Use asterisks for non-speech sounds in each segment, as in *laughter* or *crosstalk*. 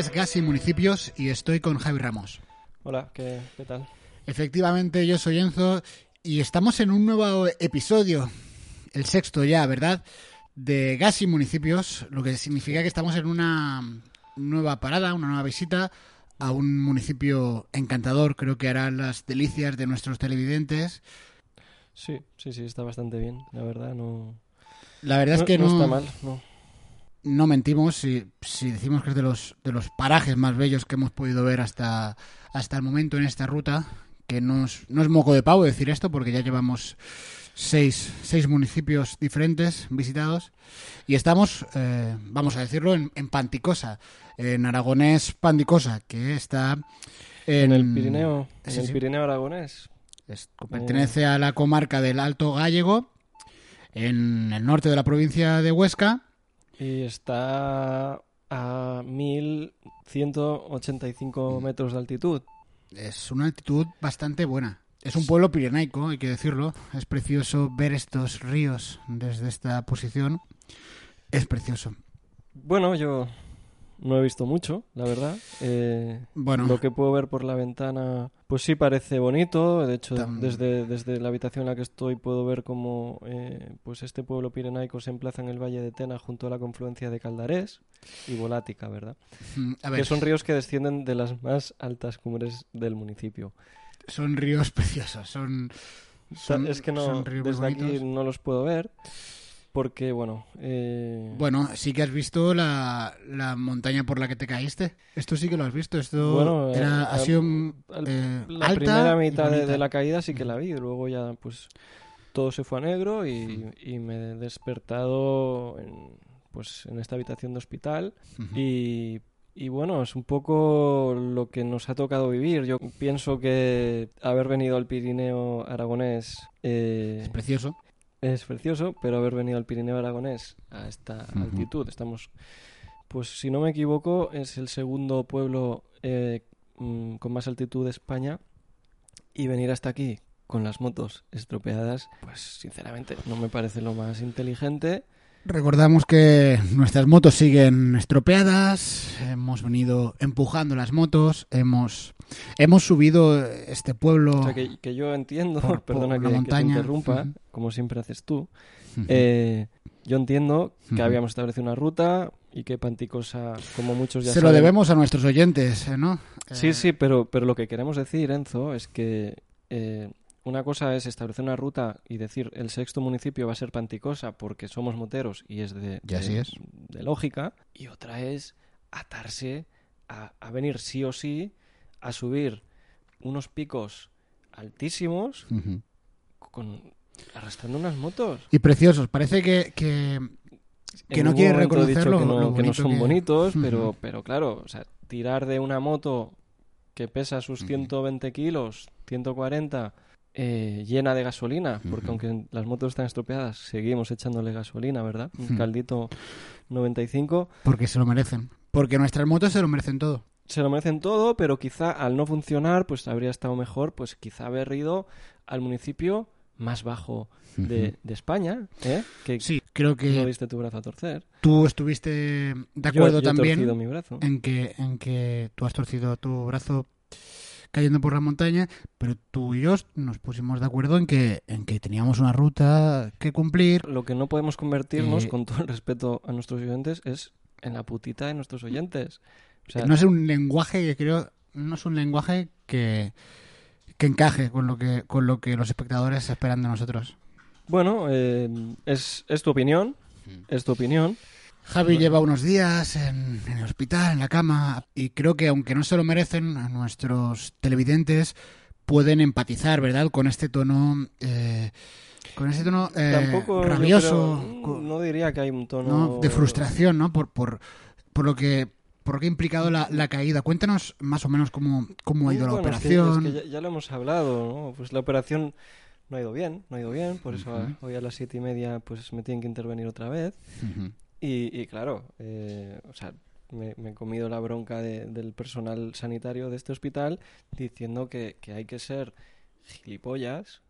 Es Gas y Municipios y estoy con Javi Ramos. Hola, ¿qué, qué tal? Efectivamente, yo soy Enzo y estamos en un nuevo episodio, el sexto ya, ¿verdad? De Gas y Municipios, lo que significa que estamos en una nueva parada, una nueva visita a un municipio encantador, creo que hará las delicias de nuestros televidentes. Sí, sí, sí, está bastante bien, la verdad, no... La verdad es que no, está mal, no. No mentimos si, si decimos que es de los, de los parajes más bellos que hemos podido ver hasta, hasta el momento en esta ruta, que no es, no es moco de pavo decir esto, porque ya llevamos seis, seis municipios diferentes visitados y estamos, eh, vamos a decirlo, en, en Panticosa, en aragonés Panticosa, que está en, En el Pirineo, en el sí. Pirineo aragonés. Es- pertenece a la comarca del Alto Gallego, en el norte de la provincia de Huesca. Y está a 1185 metros de altitud. Es una altitud bastante buena. Es un pueblo pirenaico, hay que decirlo. Es precioso ver estos ríos desde esta posición. Es precioso. Bueno, yo no he visto mucho, la verdad. Eh, Bueno, Lo que puedo ver por la ventana, pues sí parece bonito. De hecho, Tam- desde, desde la habitación en la que estoy puedo ver cómo eh, pues este pueblo pirenaico se emplaza en el Valle de Tena junto a la confluencia de Caldarés y Volática, ¿verdad? mm, a Que son ríos que descienden de las más altas cumbres del municipio. son ríos *laughs* preciosos. Son, son- es que no, son ríos muy desde aquí no los puedo ver porque, bueno, eh, Bueno, sí que has visto la, la montaña por la que te caíste. Esto sí que lo has visto. Esto Bueno, era, eh, ha sido eh, la alta primera mitad de, la caída sí que la vi, luego ya pues todo se fue a negro y, y me he despertado en, pues en esta habitación de hospital y, y bueno, es un poco lo que nos ha tocado vivir. Yo pienso que haber venido al Pirineo aragonés eh, Es precioso. Es precioso, pero haber venido al Pirineo aragonés a esta altitud, estamos, pues si no me equivoco, es el segundo pueblo eh, mm, con más altitud de España y venir hasta aquí con las motos estropeadas, pues sinceramente no me parece lo más inteligente. Recordamos que nuestras motos siguen estropeadas, hemos venido empujando las motos, hemos, hemos subido este pueblo. O sea, que, que yo entiendo, Por- *laughs* perdona que, que te interrumpa, como siempre haces tú, eh, yo entiendo que habíamos establecido una ruta y que Panticosa, como muchos ya Se lo debemos a nuestros oyentes, ¿eh, ¿no? Sí, Eh, sí, pero, pero lo que queremos decir, Enzo, es que eh, una cosa es establecer una ruta y decir el sexto municipio va a ser Panticosa porque somos moteros y es de, Y así de- es. de lógica, y otra es atarse a, a venir sí o sí a subir unos picos altísimos con arrastrando unas motos. Y preciosos, parece que, que, no quiere que no, lo que no son que- bonitos, pero, pero claro, o sea, tirar de una moto que pesa sus Ujú. 120 kilos, 140, eh, llena de gasolina, porque aunque las motos están estropeadas, seguimos echándole gasolina, ¿verdad? Un Ujú. caldito 95. Porque se lo merecen. Porque nuestras motos se lo merecen todo. Se lo merecen todo, pero quizá al no funcionar, pues habría estado mejor, pues quizá haber ido al municipio más bajo de, de España, ¿eh? Que Sí, creo no que diste tu brazo a torcer. tú estuviste de acuerdo yo también mi brazo. en que, en que tú has torcido tu brazo cayendo por la montaña, pero tú y yo nos pusimos de acuerdo en que, en que teníamos una ruta que cumplir. Lo que no podemos convertirnos, Eh, con todo el respeto a nuestros oyentes, es en la putita de nuestros oyentes. O sea, no es un lenguaje que creo, no es un lenguaje que, que encaje con lo que, con lo que los espectadores esperan de nosotros. bueno, eh, es, es tu opinión, es tu opinión. Javi lleva unos días en, en el hospital, en la cama, y creo que aunque no se lo merecen, nuestros televidentes pueden empatizar, ¿verdad? Con este tono, eh, con este tono eh, Tampoco rabioso, creo- no diría que hay un tono ¿no? de frustración, ¿no? Por, por, por lo que por lo que ha implicado la, la caída. Cuéntanos más o menos cómo, cómo ha ido la Bueno, es que- operación. es que ya, ya lo hemos hablado, ¿no? Pues la operación no ha ido bien, no ha ido bien, por eso hoy a las siete y media pues me tienen que intervenir otra vez. Ujú. Y, y claro, eh, o sea, me, me he comido la bronca de- del personal sanitario de este hospital diciendo que, que hay que ser gilipollas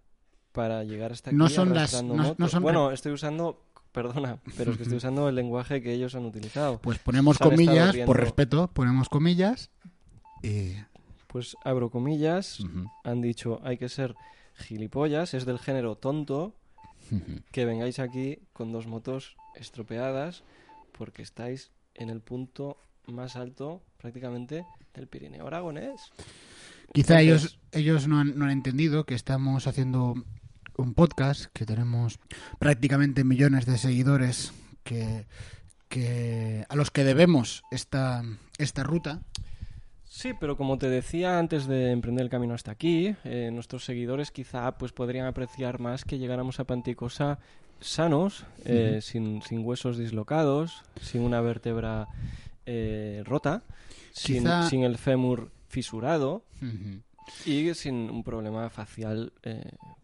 para llegar hasta aquí No son las- no- son- Bueno, estoy usando perdona, pero es que estoy *laughs* usando el lenguaje que ellos han utilizado. Pues ponemos comillas, por respeto, ponemos comillas y... Pues abro comillas, han dicho hay que ser gilipollas, es del género tonto. Que vengáis aquí con dos motos estropeadas porque estáis en el punto más alto prácticamente del Pirineo Aragonés. Quizá Entonces- ellos, ellos no, han, no han entendido que estamos haciendo un podcast, que tenemos prácticamente millones de seguidores que, que a los que debemos esta, esta ruta. Sí, pero como te decía antes de emprender el camino hasta aquí, eh, nuestros seguidores quizá pues podrían apreciar más que llegáramos a Panticosa sanos, eh, sin, sin huesos dislocados, sin una vértebra eh, rota, sin, Quizá- sin el fémur fisurado y sin un problema facial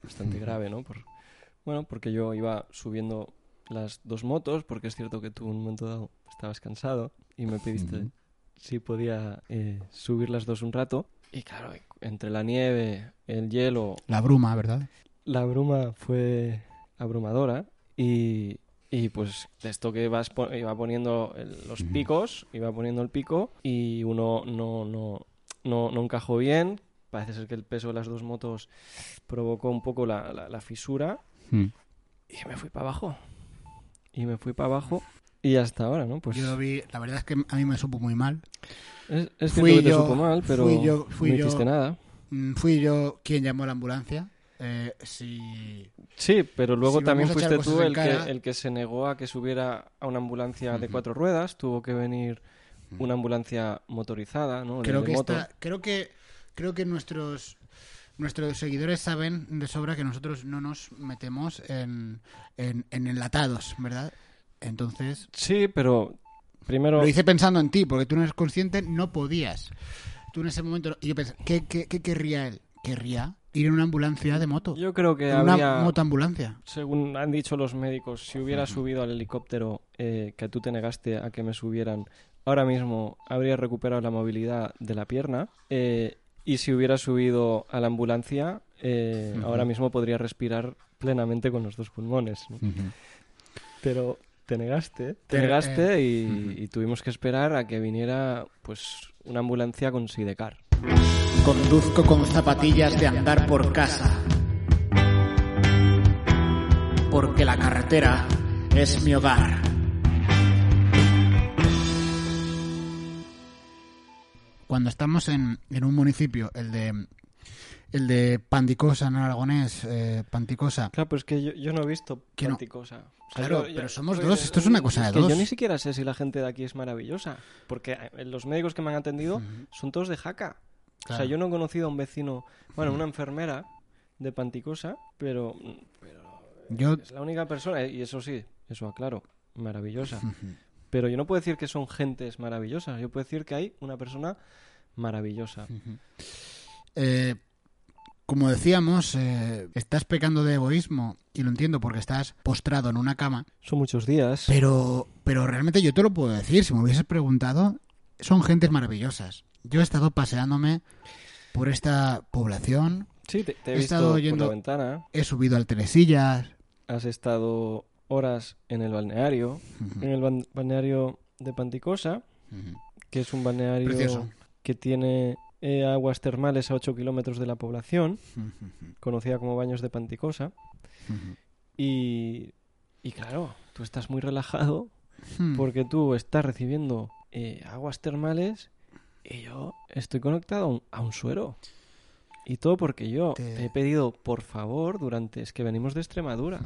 bastante grave, ¿no? Por, bueno, porque yo iba subiendo las dos motos, porque es cierto que tú en un momento dado estabas cansado y me pediste. Si podía eh, subir las dos un rato. Y claro, entre la nieve, el hielo, La bruma, ¿verdad? la bruma fue abrumadora y, y pues de esto que vas iba poniendo el- los picos, iba poniendo el pico y uno no, no, no, no encajó bien. Parece ser que el peso de las dos motos provocó un poco la, la- la fisura Mm. y me fui para abajo. Y me fui para abajo y hasta ahora, ¿no? Pues Yo lo vi, la verdad es que a mí me supo muy mal. es, es fui cierto que te yo- supo mal, pero fui yo- fui no yo- hiciste nada. Mm, Fui yo quien llamó a la ambulancia. Eh, si Sí, pero luego Si también fuiste tú el que, el que se negó a que subiera a una ambulancia de cuatro ruedas. Tuvo que venir una ambulancia motorizada, ¿no? Creo de que moto. esta- creo que creo que nuestros nuestros seguidores saben de sobra que nosotros no nos metemos en, en, en enlatados, ¿verdad? Entonces, Sí, pero primero... lo hice pensando en ti, porque tú no eres consciente, no podías. Tú en ese momento, y yo pensé, ¿qué, qué, qué querría él? Querría ir en una ambulancia de moto. Yo creo que en una habría, motoambulancia. según han dicho los médicos, si hubiera subido al helicóptero eh, que tú te negaste a que me subieran, ahora mismo habría recuperado la movilidad de la pierna. eh, y si hubiera subido a la ambulancia, eh, ahora mismo podría respirar plenamente con los dos pulmones. ¿no? Pero te negaste, te negaste eh, y, y tuvimos que esperar a que viniera pues una ambulancia con Sidecar. Conduzco con zapatillas de andar por casa. Porque la carretera es mi hogar. Cuando estamos en, en un municipio, el de el de Panticosa en aragonés, eh, Panticosa, Claro, pero es que yo, yo no he visto no. Panticosa. Claro, yo- yo- pero somos dos, esto es una cosa de que dos. Yo ni siquiera sé si la gente de aquí es maravillosa. Porque eh, los médicos que me han atendido son todos de Jaca. O sea, yo no he conocido a un vecino, bueno, una enfermera de Panticosa, pero, pero yo es la única persona, y eso sí, eso aclaro, maravillosa. Pero yo no puedo decir que son gentes maravillosas, yo puedo decir que hay una persona maravillosa. Eh, como decíamos, eh, estás pecando de egoísmo y lo entiendo porque estás postrado en una cama, Son muchos días. pero, pero realmente yo te lo puedo decir, si me hubieses preguntado, son gentes maravillosas. Yo he estado paseándome por esta población, Sí, te, te he, he visto estado por yendo- la ventana, he subido al Telesillas, has estado horas en el balneario, en el balneario de Panticosa, que es un balneario Precioso. que tiene eh, aguas termales a 8 kilómetros de la población, conocida como Baños de Panticosa. Y, y claro, tú estás muy relajado Hmm. porque tú estás recibiendo eh, aguas termales y yo estoy conectado a un, a un suero. Y todo porque yo Te- te he pedido, por favor, durante... Es que venimos de Extremadura.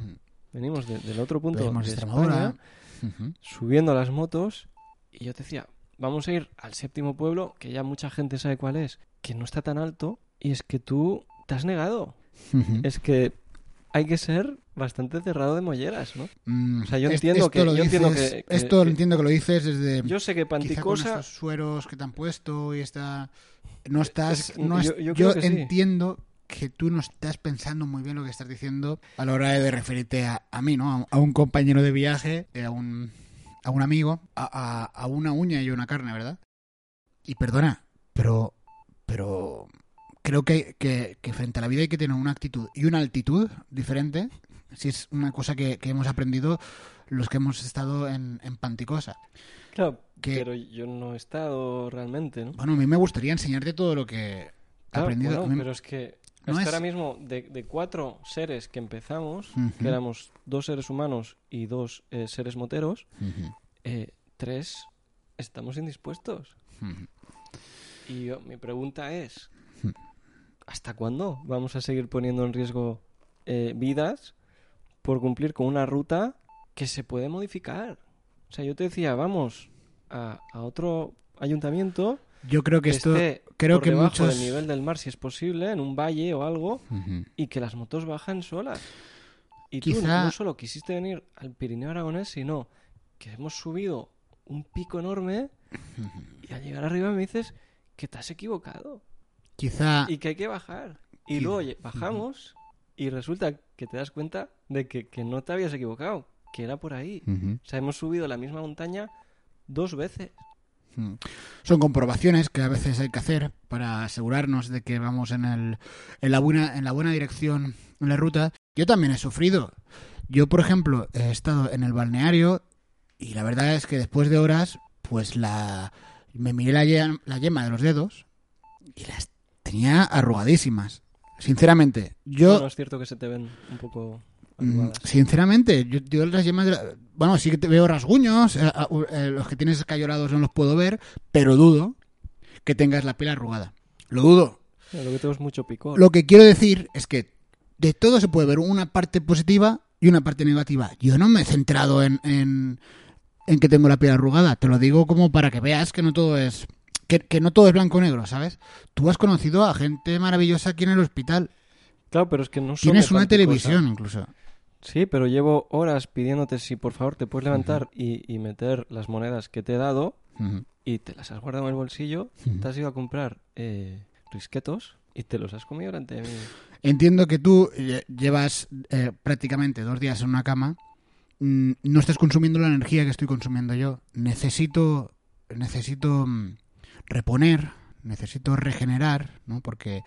Venimos de- del otro punto Venimos de de Extremadura. España, subiendo las motos y yo te decía, vamos a ir al séptimo pueblo, que ya mucha gente sabe cuál es, que no está tan alto, y es que tú te has negado. Es que hay que ser bastante cerrado de molleras, ¿no? Mm, O sea, yo entiendo esto que- lo yo entiendo que- que- esto lo entiendo que lo dices desde Yo sé que con Panticosa... sueros que te han puesto y está no estás Es- no yo- yo, yo creo que sí. entiendo que tú no estás pensando muy bien lo que estás diciendo a la hora de referirte a, a mí no a, a un compañero de viaje eh, a un a un amigo a, a- a una uña y una carne verdad y perdona pero pero creo que, que, que frente a la vida hay que tener una actitud y una altitud diferente si es una cosa que, que hemos aprendido los que hemos estado en, en Panticosa. Claro, Que- pero yo no he estado realmente, ¿no? Bueno, a mí me gustaría enseñarte todo lo que he Claro, aprendido. bueno, mí- pero es que No es- ahora mismo de, de cuatro seres que empezamos, que éramos dos seres humanos y dos eh, seres moteros, eh, tres estamos indispuestos. Y yo- mi pregunta es. ¿hasta cuándo vamos a seguir poniendo en riesgo eh, vidas por cumplir con una ruta que se puede modificar? O sea, yo te decía, vamos a, a otro ayuntamiento Yo creo que que esto... esté creo por que debajo muchos... del nivel del mar, si es posible, en un valle o algo, y que las motos bajan solas. Y tú Quizá- no solo quisiste venir al Pirineo Aragonés, sino que hemos subido un pico enorme y al llegar arriba me dices que te has equivocado Quizá... y que hay que bajar. Y luego bajamos y resulta que te das cuenta de que, que no te habías equivocado, que era por ahí. O sea, hemos subido la misma montaña dos veces. Mm. Son comprobaciones que a veces hay que hacer para asegurarnos de que vamos en, el, en, la, buena, en la buena dirección en la ruta. Yo también he sufrido. Yo, por ejemplo, he estado en el balneario y la verdad es que después de horas, pues la me miré la, ye- la yema de los dedos y las tenía arrugadísimas. Sinceramente, yo... Bueno, es cierto que se te ven un poco. Sinceramente, yo, yo las yemas de la- Bueno, sí que te veo rasguños, eh, eh, los que tienes escayolados no los puedo ver, pero dudo que tengas la piel arrugada. Lo dudo. Lo que tengo es mucho picor. Lo que quiero decir es que de todo se puede ver una parte positiva y una parte negativa. Yo no me he centrado en, en, en que tengo la piel arrugada. Te lo digo como para que veas que no todo es... Que, que no todo es blanco o negro, ¿sabes? Tú has conocido a gente maravillosa aquí en el hospital. Claro, pero es que no Tienes una televisión incluso. Sí, pero llevo horas pidiéndote si por favor te puedes levantar y, y meter las monedas que te he dado y te las has guardado en el bolsillo, Ujú. te has ido a comprar eh, risquetos y te los has comido durante mi... Entiendo que tú lle- llevas eh, prácticamente dos días en una cama. mm, No estás consumiendo la energía que estoy consumiendo yo. Necesito, necesito mm, reponer, necesito regenerar, ¿no? Porque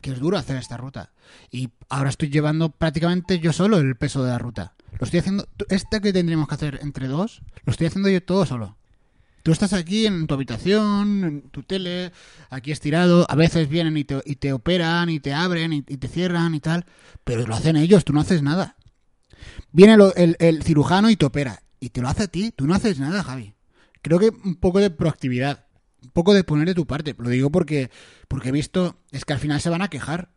que es duro hacer esta ruta. Y ahora estoy llevando prácticamente yo solo el peso de la ruta. Lo estoy haciendo. Esta que tendríamos que hacer entre dos, lo estoy haciendo yo todo solo. Tú estás aquí en tu habitación, en tu tele, aquí estirado. A veces vienen y te, y te operan y te abren y, te cierran y tal. Pero lo hacen ellos, tú no haces nada. Viene el cirujano y te opera. Y te lo hace a ti, tú no haces nada, Javi. Creo que un poco de proactividad. Un poco de poner de tu parte. Lo digo porque, porque he visto, es que al final se van a quejar.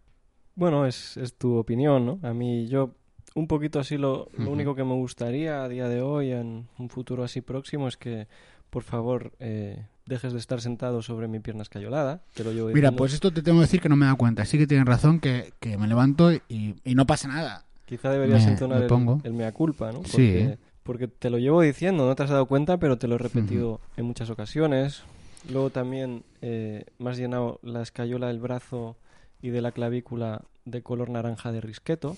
Bueno, es, es tu opinión, ¿no? A mí yo un poquito así lo, lo único que me gustaría a día de hoy, en un futuro así próximo, es que por favor eh, dejes de estar sentado sobre mi pierna escayolada. Te lo llevo Mira, pues esto te tengo que decir que no me dado cuenta. Sí que tienes razón que, que me levanto y, y no pasa nada. Quizá deberías Me- entonar me el, pongo. el mea culpa, ¿no? Sí. Porque, porque te lo llevo diciendo, no te has dado cuenta, pero te lo he repetido en muchas ocasiones. Luego también eh, me has llenado la escayola del brazo y de la clavícula de color naranja de risqueto.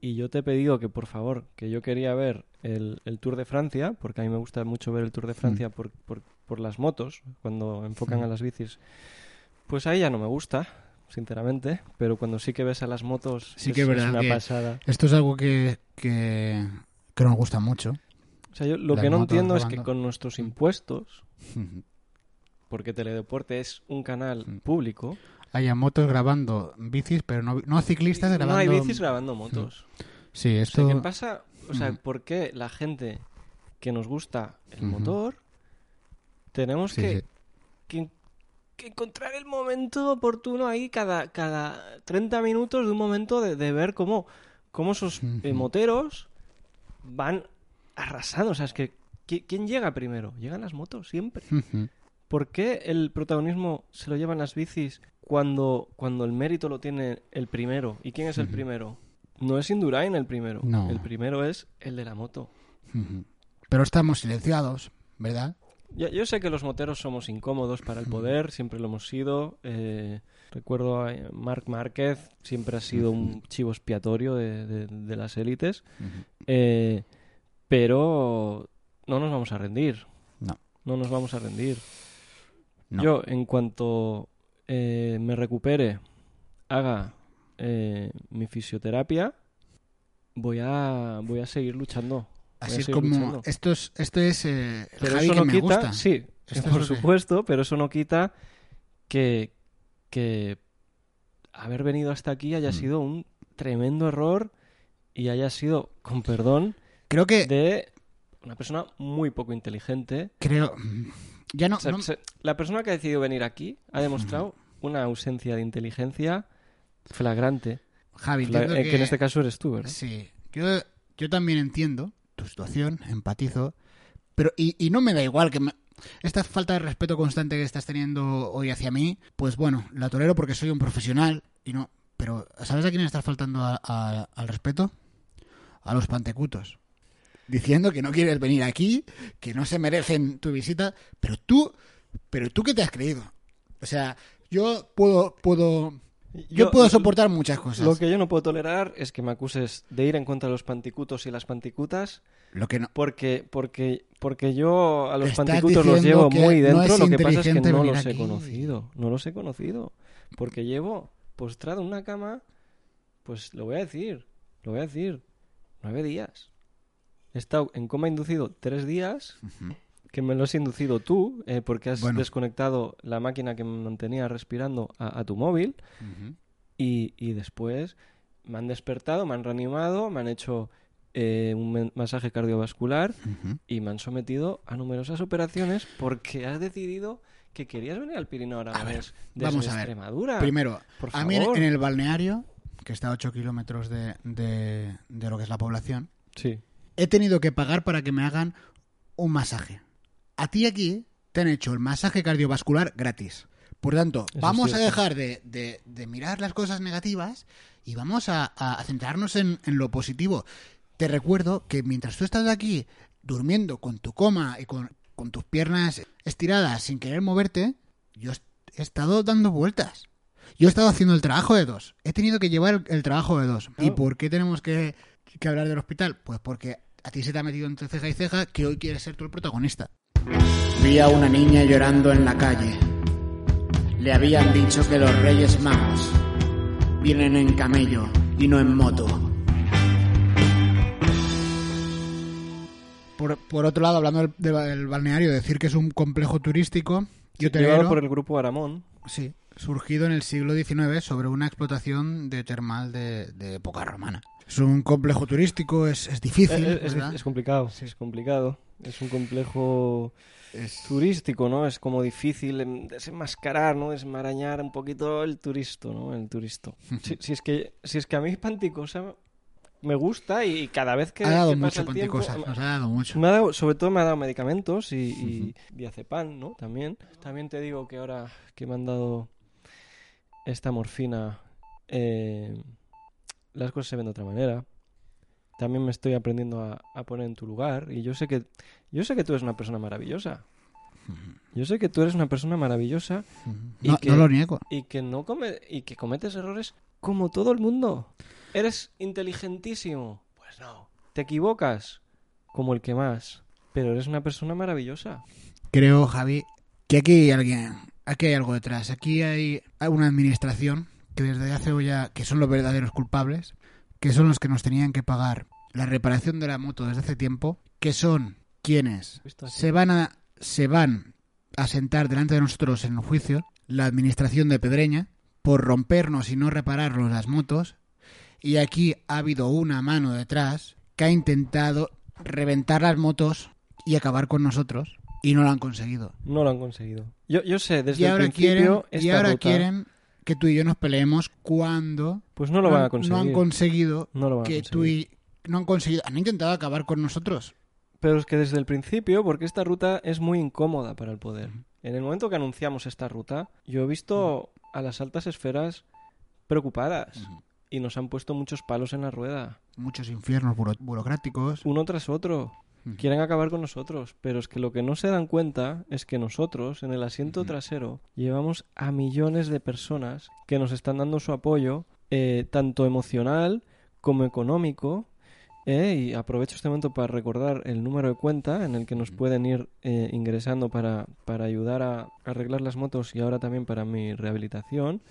Y yo te he pedido que, por favor, que yo quería ver el, el Tour de Francia, porque a mí me gusta mucho ver el Tour de Francia por, por, por las motos, cuando enfocan Mm. a las bicis. Pues ahí ya no me gusta, sinceramente, pero cuando sí que ves a las motos Sí que es verdad una que- pasada. Esto es algo que, que, que nos gusta mucho. O sea, yo lo Las que no entiendo es que con nuestros impuestos. Porque Teledeporte es un canal Mm. público, Haya motos grabando bicis, pero no, no ciclistas no grabando... hay bicis grabando motos. Sí, O sea, esto... ¿qué pasa? O sea, Ujú. ¿por qué la gente que nos gusta el motor tenemos Sí, que, sí. que, que encontrar el momento oportuno ahí cada, cada 30 minutos de un momento de, de ver cómo, cómo esos eh, Ujú. moteros van arrasando? O sea, es que ¿qui- ¿quién llega primero? Llegan las motos siempre. Ujú. ¿Por qué el protagonismo se lo llevan las bicis cuando, cuando el mérito lo tiene el primero? ¿Y quién es el primero? No es Indurain el primero. No. El primero es el de la moto. Pero estamos silenciados, ¿verdad? Yo sé que los moteros somos incómodos para el poder, siempre lo hemos sido. eh, recuerdo a Marc Márquez, siempre ha sido un chivo expiatorio de, de- de las élites. eh, pero no nos vamos a rendir. No. No nos vamos a rendir. No. Yo, en cuanto eh, me recupere, haga eh, mi fisioterapia, voy a, voy a seguir luchando Así es como... luchando. Esto es, esto es eh, el Pero Javi eso que no me quita, gusta. sí, Esto es por que- supuesto, pero eso no quita que, que haber venido hasta aquí haya Mm. sido un tremendo error y haya sido, con perdón, Creo que... de una persona muy poco inteligente. Creo... Ya no... O sea, no- se- la persona que ha decidido venir aquí ha demostrado una ausencia de inteligencia flagrante, Javi, eh, que en este caso eres tú, ¿verdad? Sí, yo, yo también entiendo tu situación, empatizo, pero y, y no me da igual que me- esta falta de respeto constante que estás teniendo hoy hacia mí, pues bueno, la tolero porque soy un profesional y no, pero ¿sabes a quién estás faltando a- a- al respeto? A los pantecutos. Diciendo que no quieres venir aquí, que no se merecen tu visita, pero tú, pero tú qué te has creído? O sea, yo puedo, puedo, yo, puedo soportar muchas cosas. Lo que yo no puedo tolerar es que me acuses de ir en contra de los panticutos y las panticutas Lo que no, porque porque porque yo a los panticutos los llevo muy dentro, lo que pasa es que no los he conocido, no los he conocido, porque llevo postrado en una cama, pues lo voy a decir, lo voy a decir, nueve días. He estado en coma inducido tres días, que me lo has inducido tú, eh, porque has Bueno. desconectado la máquina que me mantenía respirando a, a tu móvil. Y, y después me han despertado, me han reanimado, me han hecho eh, un masaje cardiovascular y me han sometido a numerosas operaciones porque has decidido que querías venir al Pirineo Aragonés desde vamos a ver. Extremadura. Primero, por a mí en, favor. en el balneario, que está a 8 kilómetros de, de- de lo que es la población, Sí. He tenido que pagar para que me hagan un masaje. A ti aquí te han hecho el masaje cardiovascular gratis. Por tanto, Eso vamos a dejar de, de- de mirar las cosas negativas y vamos a, centrarnos en, en lo positivo. Te recuerdo que mientras tú estás aquí durmiendo con tu coma y con, con tus piernas estiradas sin querer moverte, yo he estado dando vueltas. Yo he estado haciendo el trabajo de dos. He tenido que llevar el, el trabajo de dos. ¿Y por qué tenemos que, que hablar del hospital? Pues porque a ti se te ha metido entre ceja y ceja que hoy quieres ser tú el protagonista. Vi a una niña llorando en la calle. Le habían dicho que los Reyes Magos vienen en camello y no en moto. Por, por otro lado, hablando del, del balneario, decir que es un complejo turístico y Llevado hotelero, por el grupo Aramón. sí, surgido en el siglo XIX sobre una explotación de termal de, de época romana. Es un complejo turístico, es, es difícil, Eh, es, complicado, Sí. es complicado. Es un complejo turístico, ¿no? Es como difícil desenmascarar, ¿no? Desmarañar un poquito el turisto, ¿no? El turisto. Si, si es que si es que a mí Panticosa me gusta y, cada vez que, ha dado que pasa mucho el tiempo, Panticosa, nos ha dado mucho. me ha dado, sobre todo me ha dado medicamentos y, y diazepam, ¿no? También. También te digo que ahora que me han dado esta morfina, eh, las cosas se ven de otra manera. También me estoy aprendiendo a, a poner en tu lugar y yo sé que yo sé que tú eres una persona maravillosa. Yo sé que tú eres una persona maravillosa y No, que- no lo niego. y que no come y que cometes errores como todo el mundo. ¿Eres inteligentísimo? Pues no. ¿Te equivocas? Como el que más. Pero eres una persona maravillosa. Creo, Javi, que aquí hay alguien, aquí hay algo detrás. Aquí hay una administración que desde hace ya, que son los verdaderos culpables, que son los que nos tenían que pagar la reparación de la moto desde hace tiempo, que son quienes se van a se van a sentar delante de nosotros en el juicio, la administración de Pedreña, por rompernos y no repararnos las motos, y aquí ha habido una mano detrás que ha intentado reventar las motos y acabar con nosotros, y no lo han conseguido. No lo han conseguido. Yo, yo sé, desde y el ahora principio, quieren, y ahora ruta, quieren que tú y yo nos peleemos cuando pues no lo van a conseguir. no han conseguido No lo van a que tú conseguir. y no han conseguido, han intentado acabar con nosotros. Pero es que desde el principio, porque esta ruta es muy incómoda para el poder. En el momento que anunciamos esta ruta, yo he visto a las altas esferas preocupadas y nos han puesto muchos palos en la rueda, Muchos infiernos buro- burocráticos. uno tras otro. Quieren acabar con nosotros, pero es que lo que no se dan cuenta es que nosotros, en el asiento trasero, llevamos a millones de personas que nos están dando su apoyo, eh, tanto emocional como económico, Eh, y aprovecho este momento para recordar el número de cuenta en el que nos pueden ir eh, ingresando para, para ayudar a arreglar las motos y ahora también para mi rehabilitación,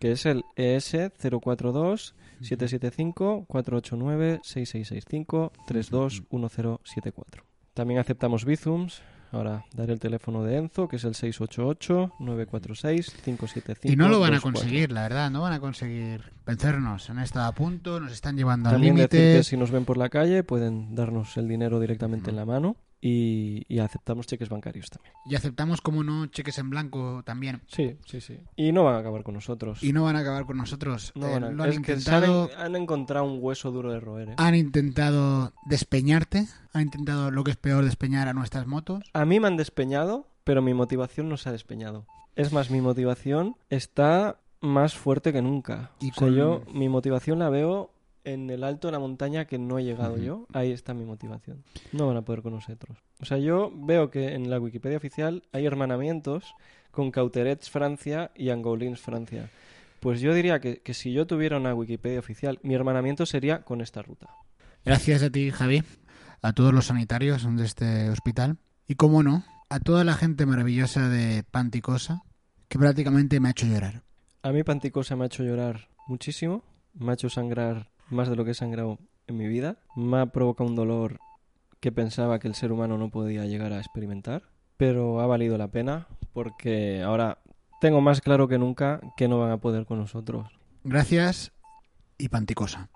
que es el ES 042 775 489 6665 321074. También aceptamos Bizums. Ahora daré el teléfono de Enzo, que es el 688-946-575. Y no lo van a conseguir, la verdad, no van a conseguir vencernos. Han estado a punto, nos están llevando al También decir límite. que si nos ven por la calle pueden darnos el dinero directamente en la mano y, y aceptamos cheques bancarios también. Y aceptamos, como no, cheques en blanco también. Sí, sí, sí. Y no van a acabar con nosotros. Y no van a acabar con nosotros. No Eh, van a- lo han es que se han, intentado. en- han encontrado un hueso duro de roer. ¿eh? Han intentado despeñarte. Han intentado lo que es peor, despeñar a nuestras motos. A mí me han despeñado, pero mi motivación no se ha despeñado. Es más, mi motivación está más fuerte que nunca. Y o sea, con- yo mi motivación la veo en el alto de la montaña que no he llegado yo. Ahí está mi motivación. No van a poder con nosotros. O sea, yo veo que en la Wikipedia oficial hay hermanamientos con Cauterets Francia y Angolins Francia. Pues yo diría que, que si yo tuviera una Wikipedia oficial, mi hermanamiento sería con esta ruta. Gracias a ti, Javi, a todos los sanitarios de este hospital y, como no, a toda la gente maravillosa de Panticosa, que prácticamente me ha hecho llorar. A mí Panticosa me ha hecho llorar muchísimo, me ha hecho sangrar más de lo que he sangrado en mi vida, me ha provocado un dolor que pensaba que el ser humano no podía llegar a experimentar, pero ha valido la pena porque ahora tengo más claro que nunca que no van a poder con nosotros. Gracias y Panticosa.